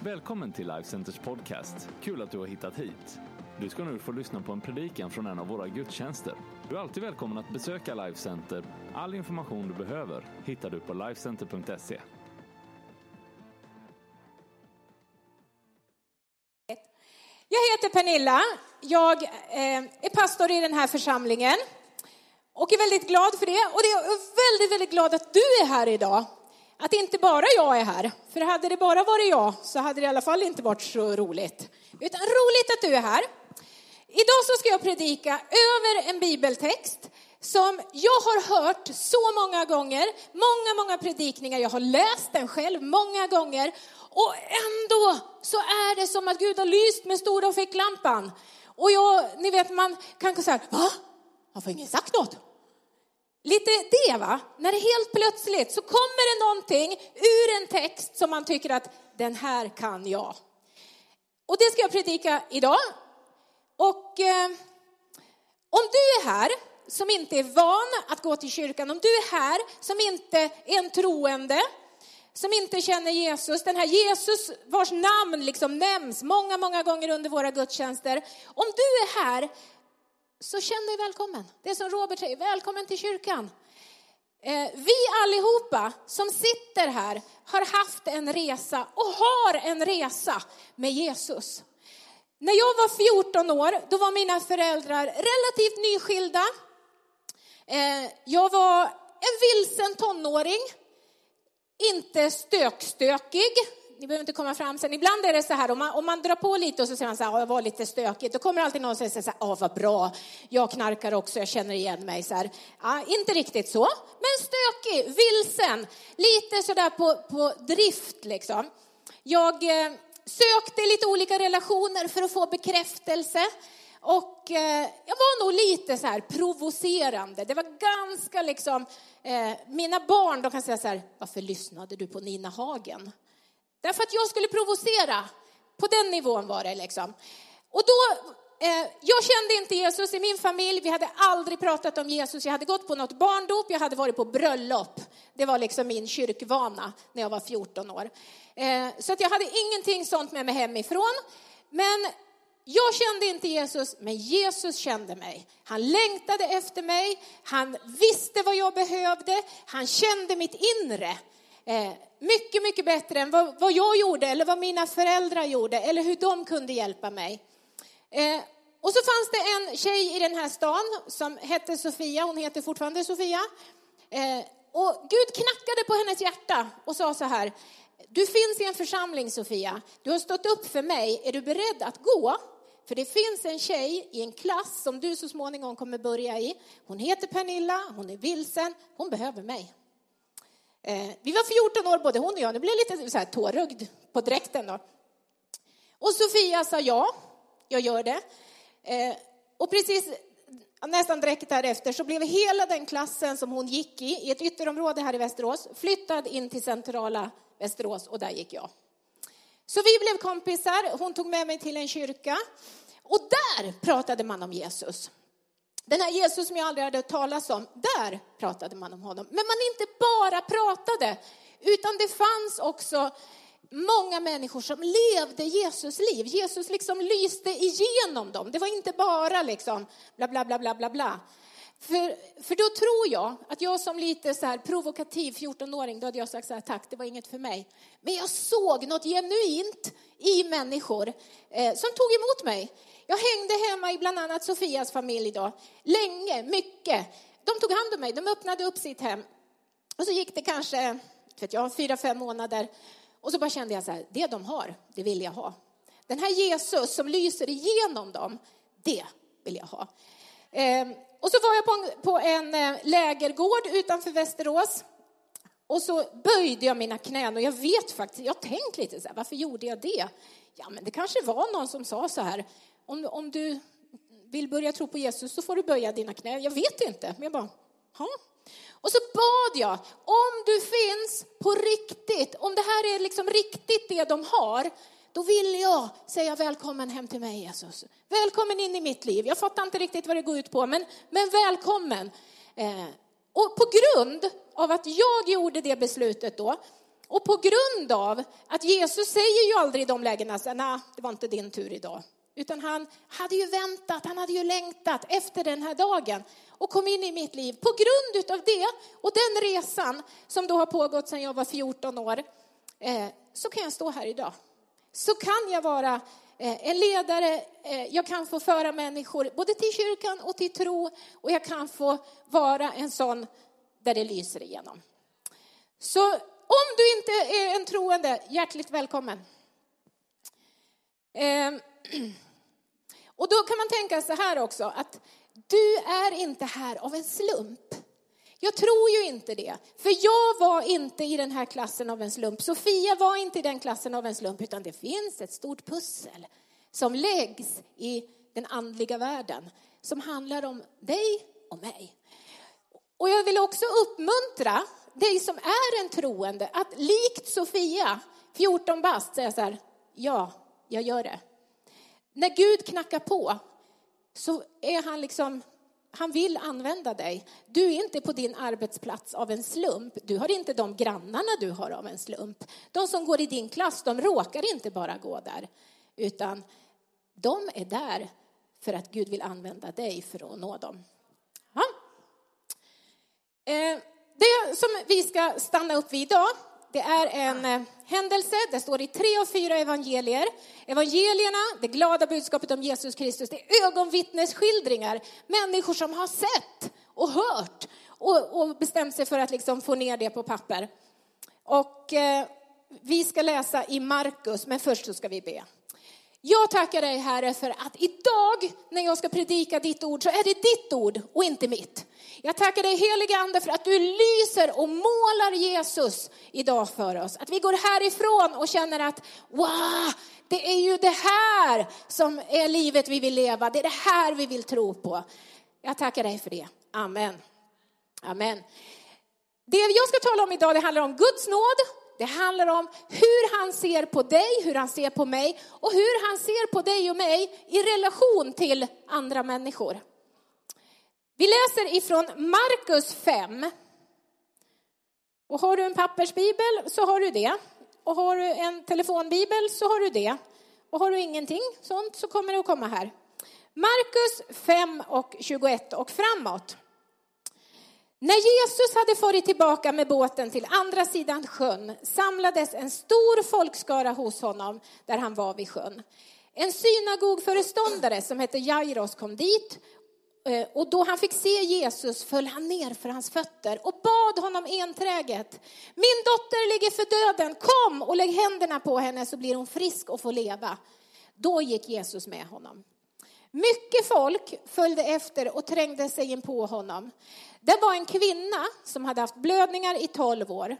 Välkommen till Life Centers podcast. Kul att du har hittat hit. Du ska nu få lyssna på en predikan från en av våra gudstjänster. Du är alltid välkommen att besöka Life Center. All information du behöver hittar du på lifecenter.se. Jag heter Pernilla. Jag eh, är pastor i den här församlingen och är väldigt glad för det. Och jag är väldigt, väldigt glad att du är här idag. Att inte bara jag är här. För hade det bara varit jag så hade det i alla fall inte varit så roligt. Utan roligt att du är här. Idag så ska jag predika över en bibeltext som jag har hört så många gånger, många, många predikningar. Jag har läst den själv många gånger och ändå så är det som att Gud har lyst med stora ficklampan. Och jag, ni vet, man kanske säger, va? Har får ingen sagt något? Lite det va, när det helt plötsligt så kommer det någonting ur en text som man tycker att den här kan jag. Och det ska jag predika idag. Och eh, om du är här som inte är van att gå till kyrkan, om du är här som inte är en troende, som inte känner Jesus, den här Jesus vars namn liksom nämns många, många gånger under våra gudstjänster. Om du är här, så känn dig välkommen. Det är som Robert säger, välkommen till kyrkan. Eh, vi allihopa som sitter här har haft en resa och har en resa med Jesus. När jag var 14 år, då var mina föräldrar relativt nyskilda. Eh, jag var en vilsen tonåring inte stökstökig. Ni behöver inte komma fram sen. Ibland är det så här, om man, om man drar på lite och så säger man så här, jag var lite stökigt. Då kommer alltid någon och säger så här, vad bra, jag knarkar också, jag känner igen mig. Så här. Ja, inte riktigt så, men stökig, vilsen, lite så där på, på drift liksom. Jag eh, sökte lite olika relationer för att få bekräftelse. Och eh, jag var nog lite så här provocerande. Det var ganska liksom, eh, mina barn de kan säga så här, varför lyssnade du på Nina Hagen? Därför att jag skulle provocera. På den nivån var det liksom. Och då, eh, jag kände inte Jesus i min familj, vi hade aldrig pratat om Jesus. Jag hade gått på något barndop, jag hade varit på bröllop. Det var liksom min kyrkvana när jag var 14 år. Eh, så att jag hade ingenting sånt med mig hemifrån. Men jag kände inte Jesus, men Jesus kände mig. Han längtade efter mig, han visste vad jag behövde, han kände mitt inre. Eh, mycket, mycket bättre än vad, vad, jag gjorde eller vad mina föräldrar gjorde eller hur de kunde hjälpa mig. Eh, och så fanns det en tjej i den här stan som hette Sofia, hon heter fortfarande Sofia. Eh, och Gud knackade på hennes hjärta och sa så här, du finns i en församling Sofia, du har stått upp för mig, är du beredd att gå? För det finns en tjej i en klass som du så småningom kommer börja i. Hon heter Pernilla, hon är vilsen, hon behöver mig. Eh, vi var 14 år både hon och jag, nu blev jag lite så här tårögd på dräkten då. Och Sofia sa ja, jag gör det. Eh, och precis nästan direkt därefter så blev hela den klassen som hon gick i, i ett ytterområde här i Västerås, flyttad in till centrala Västerås och där gick jag. Så vi blev kompisar, hon tog med mig till en kyrka och där pratade man om Jesus. Den här Jesus som jag aldrig hade hört talas om, där pratade man om honom. Men man inte bara pratade, utan det fanns också många människor som levde Jesus liv. Jesus liksom lyste igenom dem. Det var inte bara liksom bla bla bla bla bla bla. För, för då tror jag att jag som lite så här provokativ 14-åring, då hade jag sagt så här, tack, det var inget för mig. Men jag såg något genuint i människor eh, som tog emot mig. Jag hängde hemma i bland annat Sofias familj då, länge, mycket. De tog hand om mig, de öppnade upp sitt hem. Och så gick det kanske, vet jag, fyra, fem månader. Och så bara kände jag så här, det de har, det vill jag ha. Den här Jesus som lyser igenom dem, det vill jag ha. Ehm, och så var jag på en, på en eh, lägergård utanför Västerås. Och så böjde jag mina knän och jag vet faktiskt, jag har tänkt lite så här, varför gjorde jag det? Ja, men det kanske var någon som sa så här, om, om du vill börja tro på Jesus så får du böja dina knän. Jag vet inte, men jag bara, ha. Och så bad jag, om du finns på riktigt, om det här är liksom riktigt det de har, då vill jag säga välkommen hem till mig Jesus. Välkommen in i mitt liv. Jag fattar inte riktigt vad det går ut på, men, men välkommen. Eh, och på grund av att jag gjorde det beslutet då, Och på grund av att Jesus säger ju aldrig i de lägena, nej, det var inte din tur idag. Utan han hade ju väntat, han hade ju längtat efter den här dagen och kom in i mitt liv. På grund av det och den resan som då har pågått sedan jag var 14 år, eh, så kan jag stå här idag. Så kan jag vara eh, en ledare, eh, jag kan få föra människor både till kyrkan och till tro och jag kan få vara en sån där det lyser igenom. Så om du inte är en troende, hjärtligt välkommen. Och då kan man tänka så här också, att du är inte här av en slump. Jag tror ju inte det, för jag var inte i den här klassen av en slump. Sofia var inte i den klassen av en slump, utan det finns ett stort pussel som läggs i den andliga världen, som handlar om dig och mig. Och jag vill också uppmuntra dig som är en troende att likt Sofia, 14 bast, säga så här, ja, jag gör det. När Gud knackar på så är han liksom, han vill använda dig. Du är inte på din arbetsplats av en slump. Du har inte de grannarna du har av en slump. De som går i din klass, de råkar inte bara gå där, utan de är där för att Gud vill använda dig för att nå dem. Ja. Eh, det som vi ska stanna upp vid idag, det är en eh, händelse. Det står i tre av fyra evangelier. Evangelierna, det glada budskapet om Jesus Kristus, det är ögonvittnesskildringar. Människor som har sett och hört och, och bestämt sig för att liksom få ner det på papper. Och eh, vi ska läsa i Markus, men först så ska vi be. Jag tackar dig Herre för att idag när jag ska predika ditt ord så är det ditt ord och inte mitt. Jag tackar dig helige Ande för att du lyser och målar Jesus idag för oss. Att vi går härifrån och känner att wow, det är ju det här som är livet vi vill leva. Det är det här vi vill tro på. Jag tackar dig för det. Amen. Amen. Det jag ska tala om idag det handlar om Guds nåd det handlar om hur han ser på dig, hur han ser på mig och hur han ser på dig och mig i relation till andra människor. Vi läser ifrån Markus 5. Och har du en pappersbibel så har du det. Och har du en telefonbibel så har du det. Och har du ingenting sånt så kommer det att komma här. Markus 5 och 21 och framåt. När Jesus hade farit tillbaka med båten till andra sidan sjön samlades en stor folkskara hos honom där han var vid sjön. En synagogföreståndare som hette Jairos kom dit eh, och då han fick se Jesus föll han ner för hans fötter och bad honom enträget. Min dotter ligger för döden, kom och lägg händerna på henne så blir hon frisk och får leva. Då gick Jesus med honom. Mycket folk följde efter och trängde sig in på honom. Det var en kvinna som hade haft blödningar i tolv år.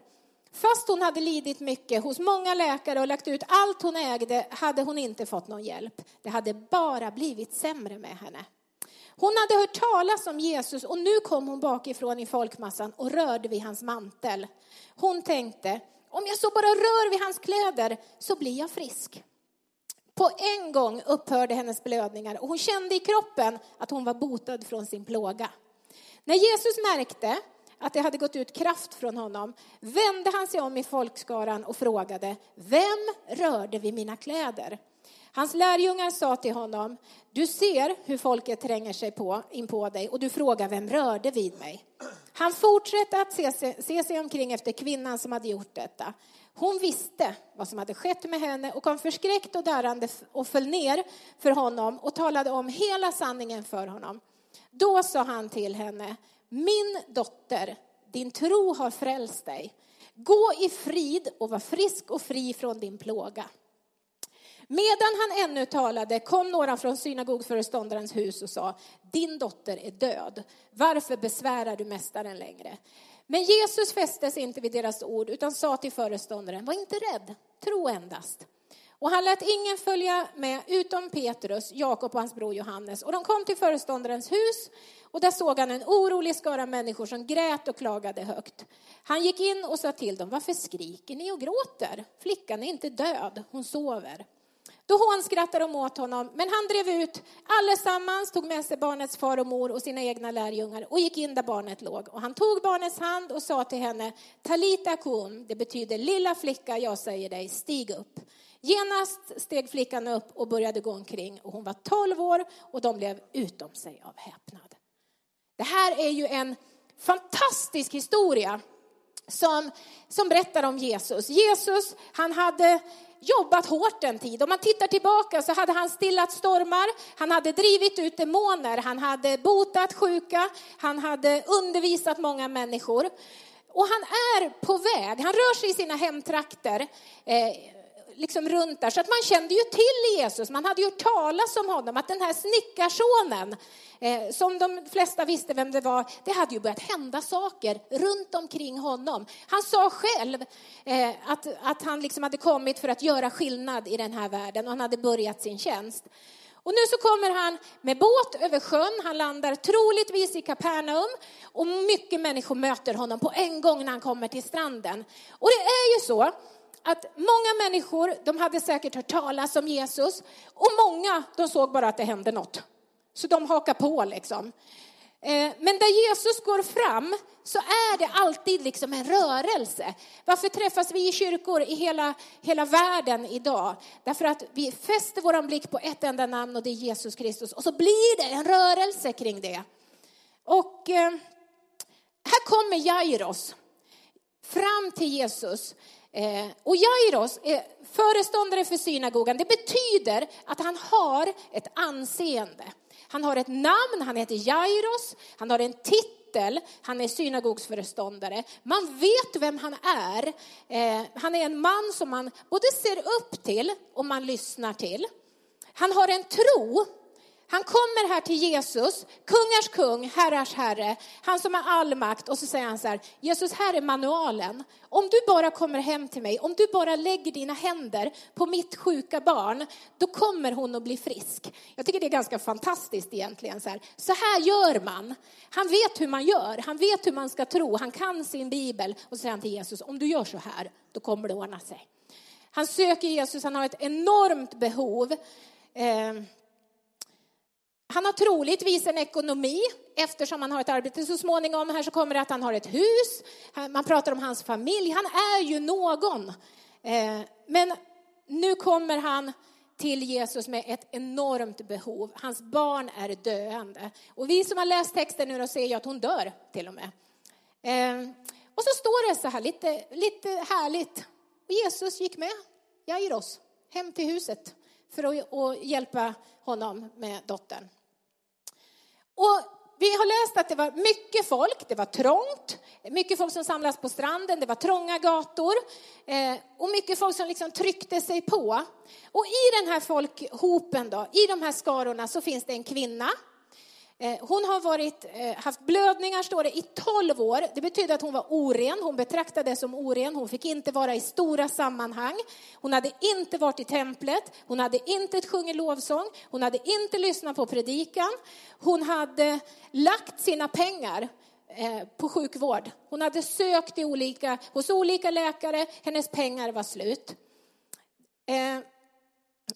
Fast hon hade lidit mycket hos många läkare och lagt ut allt hon ägde hade hon inte fått någon hjälp. Det hade bara blivit sämre med henne. Hon hade hört talas om Jesus och nu kom hon bakifrån i folkmassan och rörde vid hans mantel. Hon tänkte, om jag så bara rör vid hans kläder så blir jag frisk. På en gång upphörde hennes blödningar och hon kände i kroppen att hon var botad från sin plåga. När Jesus märkte att det hade gått ut kraft från honom vände han sig om i folkskaran och frågade, vem rörde vid mina kläder? Hans lärjungar sa till honom, du ser hur folket tränger sig på, in på dig och du frågar vem rörde vid mig? Han fortsatte att se sig, se sig omkring efter kvinnan som hade gjort detta. Hon visste vad som hade skett med henne och kom förskräckt och darrande och föll ner för honom och talade om hela sanningen för honom. Då sa han till henne, min dotter, din tro har frälst dig. Gå i frid och var frisk och fri från din plåga. Medan han ännu talade kom några från synagogföreståndarens hus och sa, din dotter är död. Varför besvärar du mästaren längre? Men Jesus fästes inte vid deras ord utan sa till föreståndaren, var inte rädd, tro endast. Och han lät ingen följa med utom Petrus, Jakob och hans bror Johannes. Och de kom till föreståndarens hus och där såg han en orolig skara människor som grät och klagade högt. Han gick in och sa till dem, varför skriker ni och gråter? Flickan är inte död, hon sover. Då hånskrattade de åt honom, men han drev ut allesammans, tog med sig barnets far och mor och sina egna lärjungar och gick in där barnet låg. Och han tog barnets hand och sa till henne, Talita kum, det betyder lilla flicka, jag säger dig, stig upp. Genast steg flickan upp och började gå omkring och hon var 12 år och de blev utom sig av häpnad. Det här är ju en fantastisk historia som, som berättar om Jesus. Jesus, han hade jobbat hårt en tid. Om man tittar tillbaka så hade han stillat stormar, han hade drivit ut demoner, han hade botat sjuka, han hade undervisat många människor. Och han är på väg, han rör sig i sina hemtrakter. Eh, liksom runt där. Så att man kände ju till Jesus, man hade ju hört talas om honom, att den här snickarsonen, eh, som de flesta visste vem det var, det hade ju börjat hända saker runt omkring honom. Han sa själv eh, att, att han liksom hade kommit för att göra skillnad i den här världen och han hade börjat sin tjänst. Och nu så kommer han med båt över sjön. Han landar troligtvis i Kapernaum och mycket människor möter honom på en gång när han kommer till stranden. Och det är ju så att många människor, de hade säkert hört talas om Jesus och många, de såg bara att det hände något. Så de hakar på liksom. Eh, men där Jesus går fram så är det alltid liksom en rörelse. Varför träffas vi i kyrkor i hela, hela världen idag? Därför att vi fäster vår blick på ett enda namn och det är Jesus Kristus. Och så blir det en rörelse kring det. Och eh, här kommer Jairos fram till Jesus Eh, och Jairos är föreståndare för synagogan. Det betyder att han har ett anseende. Han har ett namn, han heter Jairos, han har en titel, han är synagogsföreståndare. Man vet vem han är. Eh, han är en man som man både ser upp till och man lyssnar till. Han har en tro han kommer här till Jesus, kungars kung, herrars herre, han som har all makt. Och så säger han så här, Jesus här är manualen. Om du bara kommer hem till mig, om du bara lägger dina händer på mitt sjuka barn, då kommer hon att bli frisk. Jag tycker det är ganska fantastiskt egentligen. Så här, så här gör man. Han vet hur man gör, han vet hur man ska tro, han kan sin bibel. Och så säger han till Jesus, om du gör så här, då kommer det ordna sig. Han söker Jesus, han har ett enormt behov. Eh, han har troligtvis en ekonomi eftersom han har ett arbete. Så småningom här så kommer det att han har ett hus. Man pratar om hans familj. Han är ju någon. Eh, men nu kommer han till Jesus med ett enormt behov. Hans barn är döende. Och vi som har läst texten nu då ser ju att hon dör till och med. Eh, och så står det så här lite, lite härligt. Och Jesus gick med Jairos hem till huset för att hjälpa honom med dottern. Och vi har läst att det var mycket folk, det var trångt, mycket folk som samlas på stranden, det var trånga gator eh, och mycket folk som liksom tryckte sig på. Och i den här folkhopen då, i de här skarorna så finns det en kvinna Eh, hon har varit, eh, haft blödningar, står det, i 12 år. Det betyder att hon var oren. Hon betraktades som oren. Hon fick inte vara i stora sammanhang. Hon hade inte varit i templet. Hon hade inte sjungit lovsång. Hon hade inte lyssnat på predikan. Hon hade lagt sina pengar eh, på sjukvård. Hon hade sökt i olika, hos olika läkare. Hennes pengar var slut.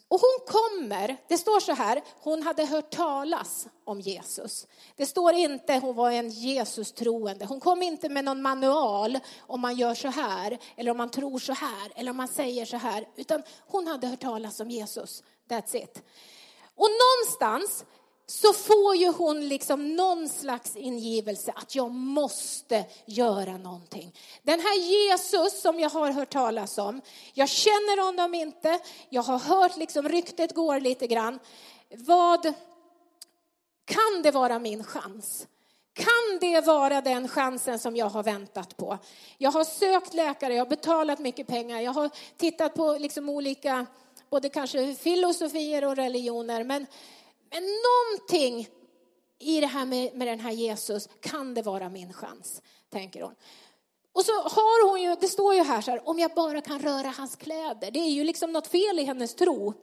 Och hon kommer, det står så här, hon hade hört talas om Jesus. Det står inte hon var en Jesus-troende. Hon kom inte med någon manual om man gör så här, eller om man tror så här, eller om man säger så här. Utan hon hade hört talas om Jesus. That's it. Och någonstans så får ju hon liksom någon slags ingivelse att jag måste göra någonting. Den här Jesus som jag har hört talas om, jag känner honom inte, jag har hört liksom ryktet går lite grann. Vad kan det vara min chans? Kan det vara den chansen som jag har väntat på? Jag har sökt läkare, jag har betalat mycket pengar, jag har tittat på liksom olika, både kanske filosofier och religioner, men men någonting i det här med, med den här Jesus, kan det vara min chans, tänker hon. Och så har hon ju, det står ju här så här, om jag bara kan röra hans kläder. Det är ju liksom något fel i hennes tro.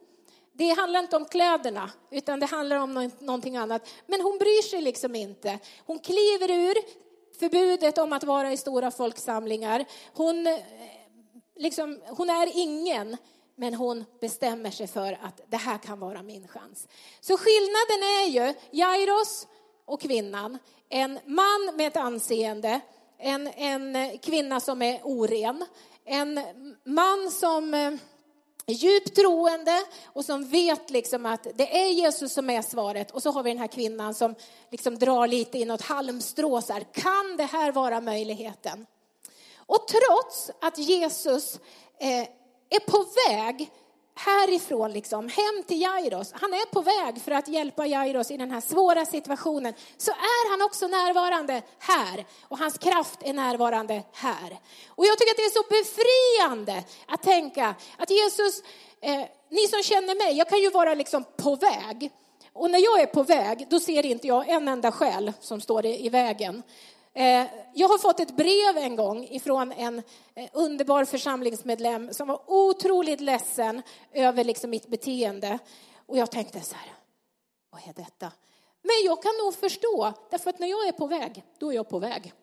Det handlar inte om kläderna, utan det handlar om någonting annat. Men hon bryr sig liksom inte. Hon kliver ur förbudet om att vara i stora folksamlingar. Hon, eh, liksom, hon är ingen men hon bestämmer sig för att det här kan vara min chans. Så skillnaden är ju Jairos och kvinnan, en man med ett anseende, en, en kvinna som är oren, en man som eh, är djupt troende och som vet liksom att det är Jesus som är svaret. Och så har vi den här kvinnan som liksom drar lite i något halmstrå. Så här, kan det här vara möjligheten? Och trots att Jesus eh, är på väg härifrån, liksom, hem till Jairos. Han är på väg för att hjälpa Jairos i den här svåra situationen. Så är han också närvarande här och hans kraft är närvarande här. Och jag tycker att det är så befriande att tänka att Jesus, eh, ni som känner mig, jag kan ju vara liksom på väg. Och när jag är på väg, då ser inte jag en enda själ som står i vägen. Eh, jag har fått ett brev en gång ifrån en eh, underbar församlingsmedlem som var otroligt ledsen över liksom mitt beteende. Och jag tänkte så här, vad är detta? Men jag kan nog förstå, därför att när jag är på väg, då är jag på väg.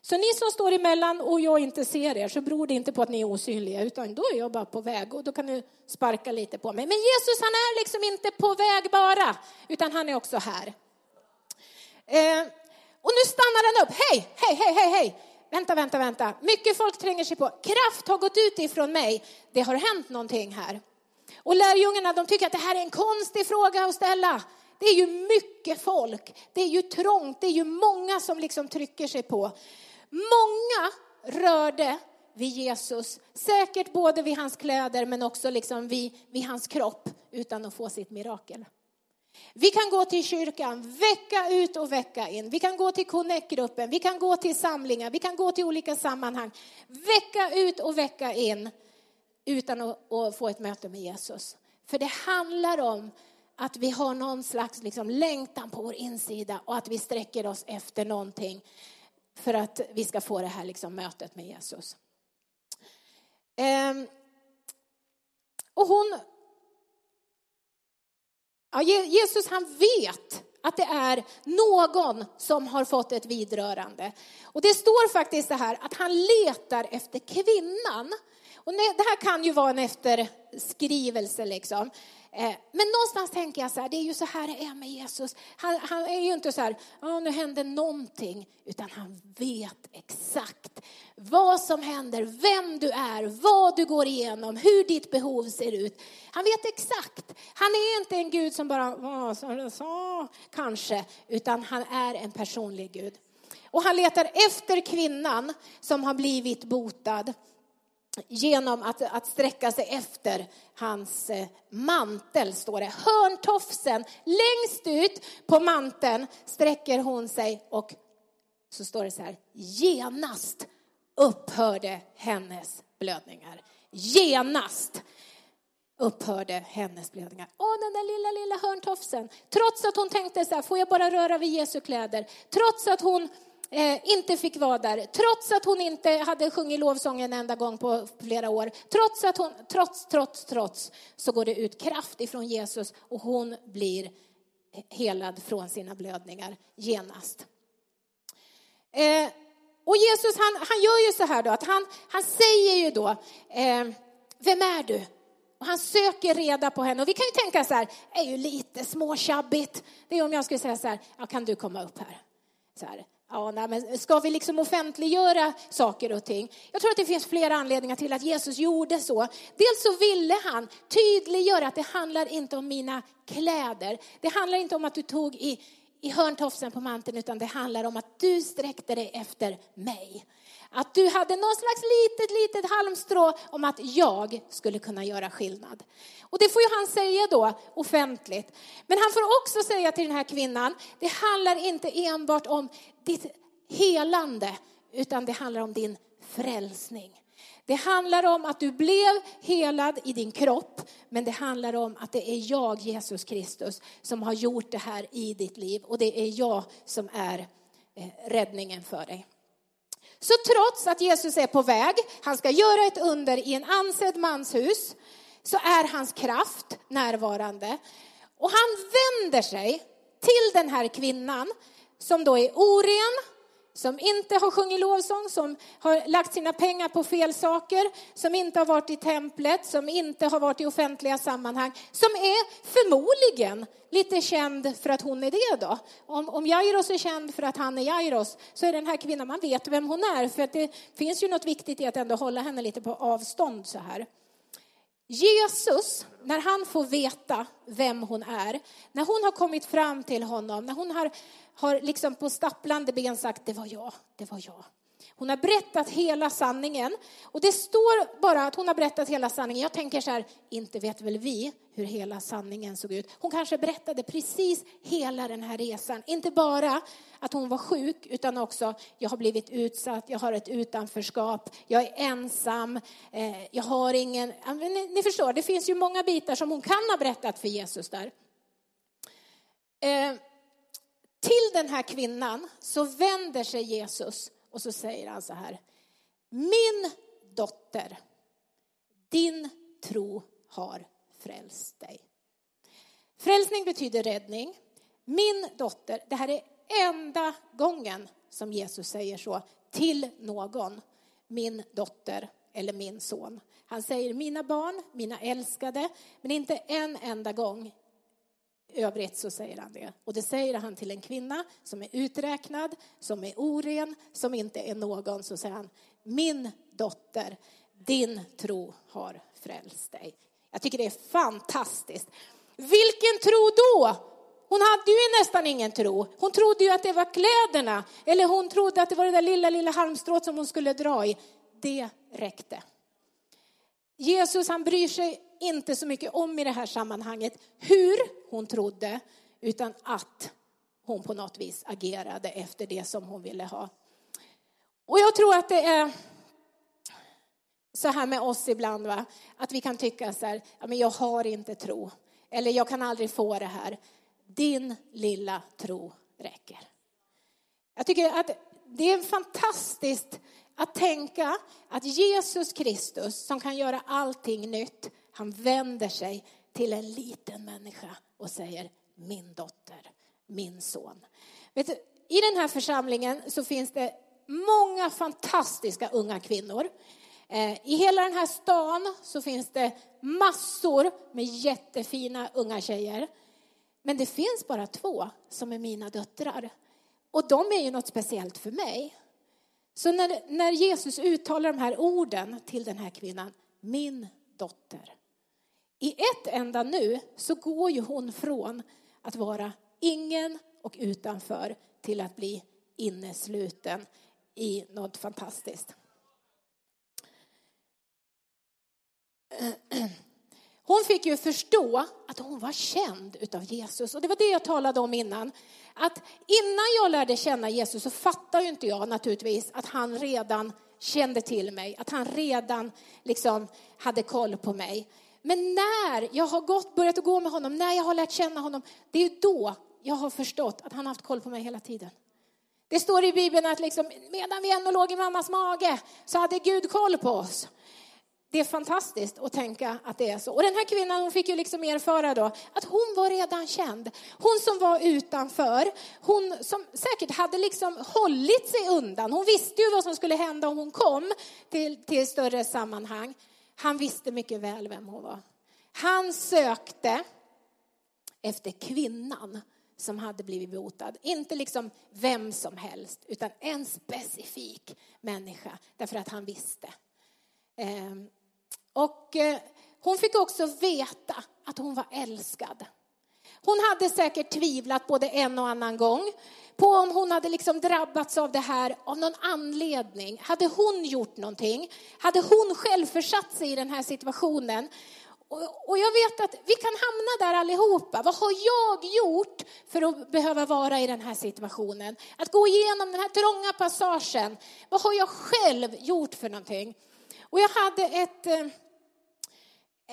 Så ni som står emellan och jag inte ser er så beror det inte på att ni är osynliga utan då är jag bara på väg och då kan du sparka lite på mig. Men Jesus han är liksom inte på väg bara utan han är också här. Eh, och nu stannar han upp. Hej, hej, hej, hej, hej. Vänta, vänta, vänta. Mycket folk tränger sig på. Kraft har gått ut ifrån mig. Det har hänt någonting här. Och lärjungarna de tycker att det här är en konstig fråga att ställa. Det är ju mycket folk. Det är ju trångt. Det är ju många som liksom trycker sig på. Många rörde vid Jesus, säkert både vid hans kläder men också liksom vid, vid hans kropp utan att få sitt mirakel. Vi kan gå till kyrkan vecka ut och vecka in. Vi kan gå till Connect-gruppen, vi kan gå till samlingar, vi kan gå till olika sammanhang. Vecka ut och vecka in utan att, få ett möte med Jesus. För det handlar om att vi har någon slags liksom längtan på vår insida och att vi sträcker oss efter någonting för att vi ska få det här liksom mötet med Jesus. Ehm, och hon Ja, Jesus han vet att det är någon som har fått ett vidrörande. Och det står faktiskt så här att han letar efter kvinnan. Och det här kan ju vara en efterskrivelse liksom. Eh, men någonstans tänker jag så här, det är ju så här det är med Jesus. Han, han är ju inte så här, oh, nu händer någonting, utan han vet exakt vad som händer, vem du är, vad du går igenom, hur ditt behov ser ut. Han vet exakt. Han är inte en Gud som bara, oh, sa så, kanske, utan han är en personlig Gud. Och han letar efter kvinnan som har blivit botad genom att, att sträcka sig efter hans eh, mantel, står det. Hörntofsen, längst ut på manteln sträcker hon sig och så står det så här, genast upphörde hennes blödningar. Genast upphörde hennes blödningar. Åh, den där lilla, lilla hörntofsen. Trots att hon tänkte så här, får jag bara röra vid Jesu kläder? Trots att hon eh, inte fick vara där, trots att hon inte hade sjungit lovsång en enda gång på flera år. Trots att hon, trots, trots, trots, så går det ut kraft ifrån Jesus och hon blir helad från sina blödningar genast. Eh, och Jesus han, han gör ju så här då, att han, han säger ju då, eh, vem är du? Och han söker reda på henne. Och vi kan ju tänka så här, är ju lite småtjabbigt. Det är om jag skulle säga så här, ja, kan du komma upp här? Så här Ja, nej, men ska vi liksom offentliggöra saker och ting? Jag tror att det finns flera anledningar till att Jesus gjorde så. Dels så ville han tydliggöra att det handlar inte om mina kläder. Det handlar inte om att du tog i, i hörntofsen på manteln, utan det handlar om att du sträckte dig efter mig. Att du hade någon slags litet, litet halmstrå om att jag skulle kunna göra skillnad. Och det får ju han säga då offentligt. Men han får också säga till den här kvinnan, det handlar inte enbart om ditt helande, utan det handlar om din frälsning. Det handlar om att du blev helad i din kropp, men det handlar om att det är jag, Jesus Kristus, som har gjort det här i ditt liv. Och det är jag som är eh, räddningen för dig. Så trots att Jesus är på väg, han ska göra ett under i en ansedd mans hus, så är hans kraft närvarande. Och han vänder sig till den här kvinnan som då är oren, som inte har sjungit lovsång, som har lagt sina pengar på fel saker, som inte har varit i templet, som inte har varit i offentliga sammanhang, som är förmodligen lite känd för att hon är det då. Om, om Jairos är känd för att han är Jairos, så är den här kvinnan, man vet vem hon är, för att det finns ju något viktigt i att ändå hålla henne lite på avstånd så här. Jesus, när han får veta vem hon är, när hon har kommit fram till honom, när hon har, har liksom på stapplande ben sagt det var jag, det var jag. Hon har berättat hela sanningen. Och det står bara att hon har berättat hela sanningen. Jag tänker så här, inte vet väl vi hur hela sanningen såg ut. Hon kanske berättade precis hela den här resan. Inte bara att hon var sjuk, utan också jag har blivit utsatt, jag har ett utanförskap, jag är ensam, eh, jag har ingen... Ni, ni, förstår, det finns ju många bitar som hon kan ha berättat för Jesus där. Eh, till den här kvinnan så vänder sig Jesus och så säger han så här. Min dotter, din tro har frälst dig. Frälsning betyder räddning. Min dotter, det här är enda gången som Jesus säger så till någon. Min dotter eller min son. Han säger mina barn, mina älskade, men inte en enda gång övrigt så säger han det. Och det säger han till en kvinna som är uträknad, som är oren, som inte är någon. Så säger han, min dotter, din tro har frälst dig. Jag tycker det är fantastiskt. Vilken tro då? Hon hade ju nästan ingen tro. Hon trodde ju att det var kläderna, eller hon trodde att det var det där lilla, lilla halmstrået som hon skulle dra i. Det räckte. Jesus han bryr sig inte så mycket om i det här sammanhanget hur hon trodde, utan att hon på något vis agerade efter det som hon ville ha. Och jag tror att det är så här med oss ibland, va? att vi kan tycka så här, ja, men jag har inte tro, eller jag kan aldrig få det här. Din lilla tro räcker. Jag tycker att det är fantastiskt att tänka att Jesus Kristus, som kan göra allting nytt, han vänder sig till en liten människa och säger min dotter, min son. Vet du, I den här församlingen så finns det många fantastiska unga kvinnor. Eh, I hela den här stan så finns det massor med jättefina unga tjejer. Men det finns bara två som är mina döttrar. Och de är ju något speciellt för mig. Så när, när Jesus uttalar de här orden till den här kvinnan, min dotter. I ett enda nu så går ju hon från att vara ingen och utanför till att bli innesluten i något fantastiskt. Hon fick ju förstå att hon var känd utav Jesus. Och det var det jag talade om innan. Att innan jag lärde känna Jesus så fattade ju inte jag naturligtvis att han redan kände till mig. Att han redan liksom hade koll på mig. Men när jag har gått, börjat gå med honom, när jag har lärt känna honom, det är då jag har förstått att han har haft koll på mig hela tiden. Det står i Bibeln att liksom, medan vi ännu låg i mammas mage så hade Gud koll på oss. Det är fantastiskt att tänka att det är så. Och den här kvinnan hon fick ju liksom erfara då att hon var redan känd. Hon som var utanför, hon som säkert hade liksom hållit sig undan. Hon visste ju vad som skulle hända om hon kom till, till större sammanhang. Han visste mycket väl vem hon var. Han sökte efter kvinnan som hade blivit botad. Inte liksom vem som helst, utan en specifik människa. Därför att han visste. Ehm, och eh, hon fick också veta att hon var älskad. Hon hade säkert tvivlat både en och annan gång på om hon hade liksom drabbats av det här av någon anledning. Hade hon gjort någonting? Hade hon själv försatt sig i den här situationen? Och jag vet att vi kan hamna där allihopa. Vad har jag gjort för att behöva vara i den här situationen? Att gå igenom den här trånga passagen. Vad har jag själv gjort för någonting? Och jag hade ett, eh,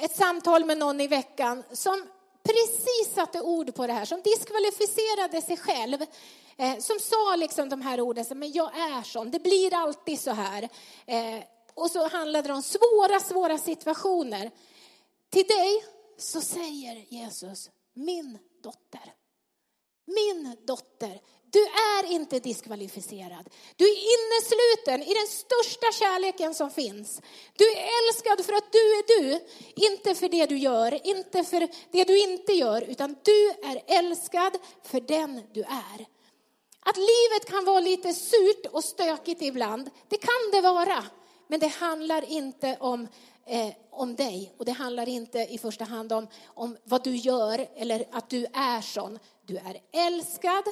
ett samtal med någon i veckan som precis satte ord på det här, som diskvalificerade sig själv. Eh, som sa liksom de här orden, men jag är sån, det blir alltid så här. Eh, och så handlade det om svåra, svåra situationer. Till dig så säger Jesus, min dotter, min dotter, du är inte diskvalificerad. Du är innesluten i den största kärleken som finns. Du är älskad för att du är du, inte för det du gör, inte för det du inte gör, utan du är älskad för den du är. Att livet kan vara lite surt och stökigt ibland, det kan det vara. Men det handlar inte om, eh, om dig och det handlar inte i första hand om, om vad du gör eller att du är sån. Du är älskad.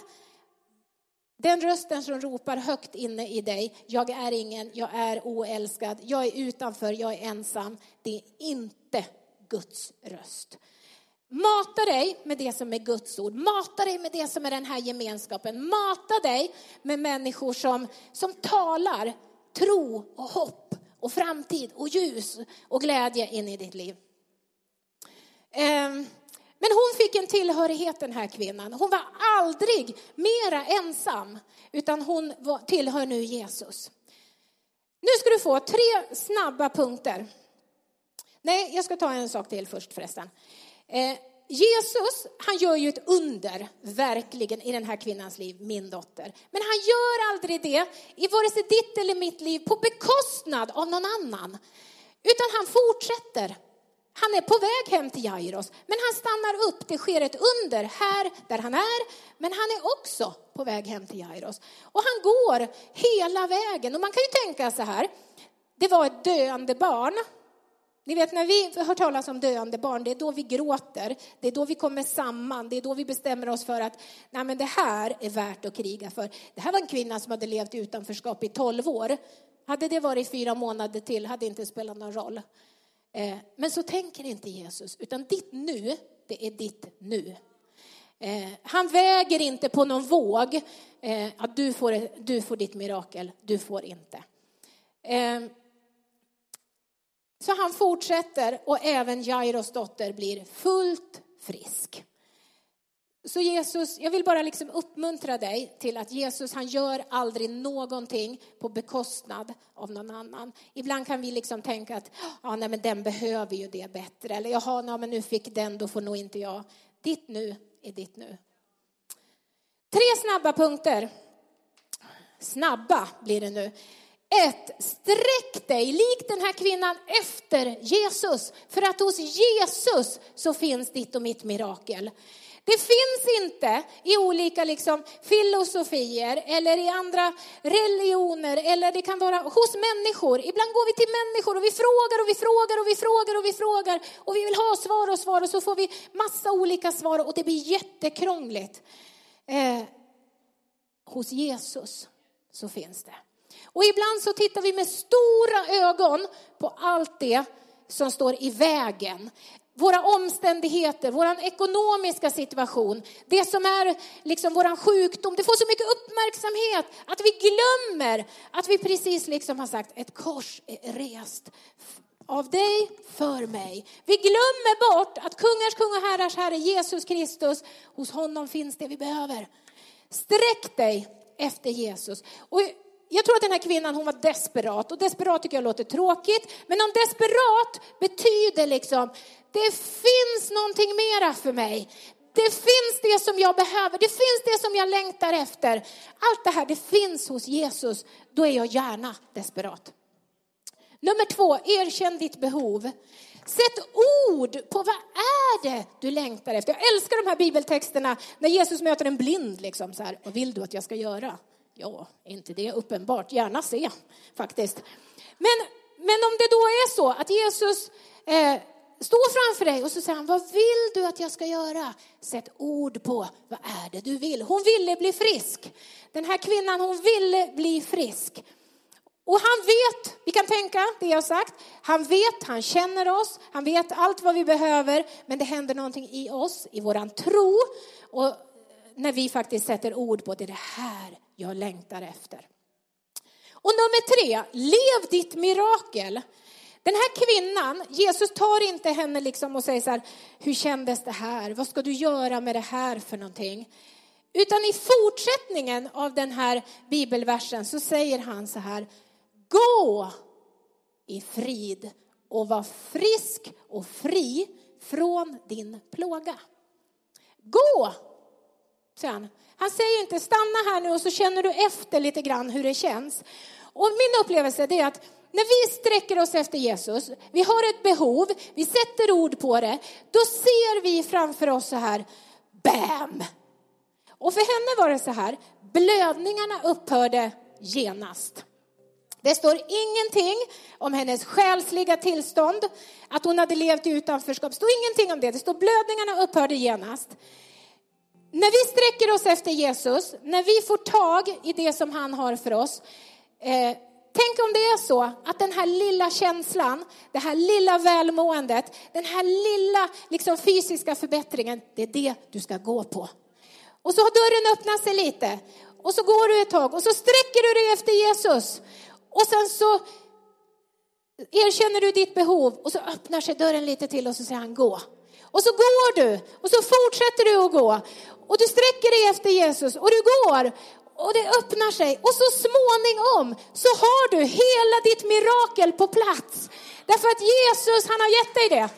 Den rösten som ropar högt inne i dig, jag är ingen, jag är oälskad, jag är utanför, jag är ensam. Det är inte Guds röst. Mata dig med det som är Guds ord. Mata dig med det som är den här gemenskapen. Mata dig med människor som, som talar tro och hopp och framtid och ljus och glädje in i ditt liv. Ehm, men hon fick en tillhörighet den här kvinnan. Hon var aldrig mera ensam utan hon tillhör nu Jesus. Nu ska du få tre snabba punkter. Nej, jag ska ta en sak till först förresten. Eh, Jesus, han gör ju ett under, verkligen, i den här kvinnans liv, min dotter. Men han gör aldrig det i vare sig ditt eller mitt liv på bekostnad av någon annan. Utan han fortsätter. Han är på väg hem till Jairos, men han stannar upp. Det sker ett under här där han är, men han är också på väg hem till Jairos. Och han går hela vägen. Och man kan ju tänka så här, det var ett döende barn ni vet när vi hör talas om döende barn, det är då vi gråter, det är då vi kommer samman, det är då vi bestämmer oss för att Nej, men det här är värt att kriga för. Det här var en kvinna som hade levt i utanförskap i tolv år. Hade det varit fyra månader till hade det inte spelat någon roll. Eh, men så tänker inte Jesus, utan ditt nu, det är ditt nu. Eh, han väger inte på någon våg eh, att du får, du får ditt mirakel, du får inte. Eh, så han fortsätter och även Jairos dotter blir fullt frisk. Så Jesus, jag vill bara liksom uppmuntra dig till att Jesus han gör aldrig någonting på bekostnad av någon annan. Ibland kan vi liksom tänka att ja, nej, men den behöver ju det bättre. Eller jaha, nej, men nu fick den, då får nog inte jag. Ditt nu är ditt nu. Tre snabba punkter. Snabba blir det nu. Ett, sträck dig likt den här kvinnan efter Jesus. För att hos Jesus så finns ditt och mitt mirakel. Det finns inte i olika liksom, filosofier eller i andra religioner eller det kan vara hos människor. Ibland går vi till människor och vi frågar och vi frågar och vi frågar och vi frågar och vi vill ha svar och svar och så får vi massa olika svar och det blir jättekrångligt. Eh, hos Jesus så finns det. Och ibland så tittar vi med stora ögon på allt det som står i vägen. Våra omständigheter, vår ekonomiska situation, det som är liksom vår sjukdom, det får så mycket uppmärksamhet att vi glömmer att vi precis liksom har sagt ett kors är rest av dig för mig. Vi glömmer bort att kungars kung och herrars herre Jesus Kristus, hos honom finns det vi behöver. Sträck dig efter Jesus. Och jag tror att den här kvinnan hon var desperat och desperat tycker jag låter tråkigt. Men om desperat betyder liksom, det finns någonting mera för mig. Det finns det som jag behöver, det finns det som jag längtar efter. Allt det här, det finns hos Jesus. Då är jag gärna desperat. Nummer två, erkänn ditt behov. Sätt ord på vad är det du längtar efter. Jag älskar de här bibeltexterna när Jesus möter en blind. Liksom, så här, vad vill du att jag ska göra? Ja, inte det uppenbart. Gärna se, faktiskt. Men, men om det då är så att Jesus eh, står framför dig och så säger han, vad vill du att jag ska göra? Sätt ord på, vad är det du vill? Hon ville bli frisk. Den här kvinnan, hon ville bli frisk. Och han vet, vi kan tänka det jag har sagt, han vet, han känner oss, han vet allt vad vi behöver, men det händer någonting i oss, i våran tro, och eh, när vi faktiskt sätter ord på det, det här jag längtar efter. Och nummer tre, lev ditt mirakel. Den här kvinnan, Jesus tar inte henne liksom och säger så här, hur kändes det här? Vad ska du göra med det här för någonting? Utan i fortsättningen av den här bibelversen så säger han så här, gå i frid och var frisk och fri från din plåga. Gå säger han. Han säger inte stanna här nu och så känner du efter lite grann hur det känns. Och min upplevelse är att när vi sträcker oss efter Jesus, vi har ett behov, vi sätter ord på det, då ser vi framför oss så här, BAM! Och för henne var det så här, blödningarna upphörde genast. Det står ingenting om hennes själsliga tillstånd, att hon hade levt i utanförskap. Det står ingenting om det. Det står blödningarna upphörde genast. När vi sträcker oss efter Jesus, när vi får tag i det som han har för oss, eh, Tänk om det är så att den här lilla känslan, det här lilla välmåendet, den här lilla liksom, fysiska förbättringen, det är det du ska gå på. Och så har dörren öppnat sig lite och så går du ett tag och så sträcker du dig efter Jesus och sen så erkänner du ditt behov och så öppnar sig dörren lite till och så säger han gå. Och så går du och så fortsätter du att gå och du sträcker dig efter Jesus och du går och det öppnar sig och så småningom så har du hela ditt mirakel på plats. Därför att Jesus, han har gett dig det.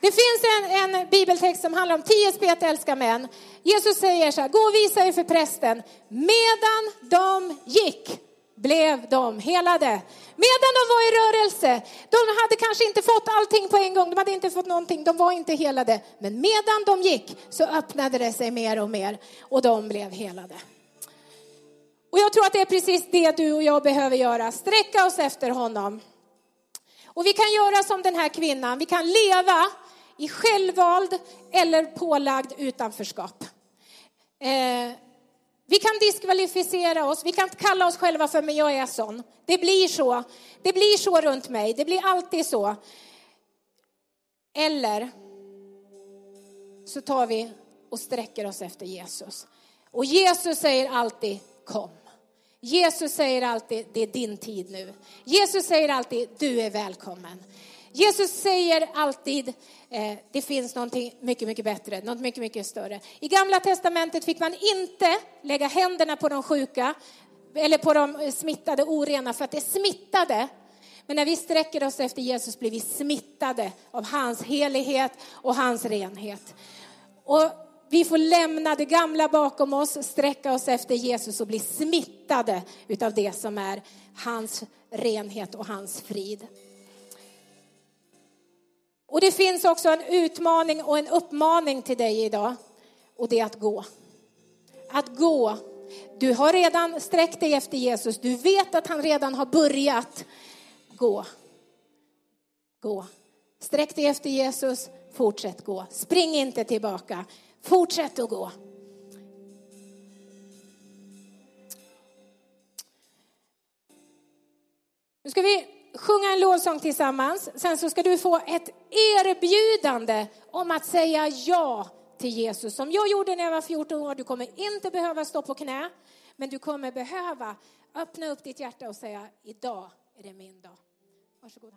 Det finns en, en bibeltext som handlar om tio spetälska män. Jesus säger så här, gå och visa er för prästen. Medan de gick blev de helade. Medan de var i rörelse, de hade kanske inte fått allting på en gång, de hade inte fått någonting, de var inte helade. Men medan de gick så öppnade det sig mer och mer och de blev helade. Och jag tror att det är precis det du och jag behöver göra, sträcka oss efter honom. Och vi kan göra som den här kvinnan, vi kan leva i självvald eller pålagd utanförskap. Eh, vi kan diskvalificera oss, vi kan kalla oss själva för men jag är sån. Det blir så. Det blir så runt mig, det blir alltid så. Eller så tar vi och sträcker oss efter Jesus. Och Jesus säger alltid kom. Jesus säger alltid det är din tid nu. Jesus säger alltid du är välkommen. Jesus säger alltid eh, det finns någonting mycket, mycket bättre, något mycket, mycket större. I gamla testamentet fick man inte lägga händerna på de sjuka eller på de smittade orena för att det smittade. Men när vi sträcker oss efter Jesus blir vi smittade av hans helighet och hans renhet. Och vi får lämna det gamla bakom oss, sträcka oss efter Jesus och bli smittade utav det som är hans renhet och hans frid. Och det finns också en utmaning och en uppmaning till dig idag. Och det är att gå. Att gå. Du har redan sträckt dig efter Jesus. Du vet att han redan har börjat. Gå. Gå. Sträck dig efter Jesus. Fortsätt gå. Spring inte tillbaka. Fortsätt att gå. Nu ska vi sjunga en lovsång tillsammans. Sen så ska du få ett erbjudande om att säga ja till Jesus. Som jag gjorde när jag var 14 år. Du kommer inte behöva stå på knä. Men du kommer behöva öppna upp ditt hjärta och säga idag är det min dag. Varsågoda.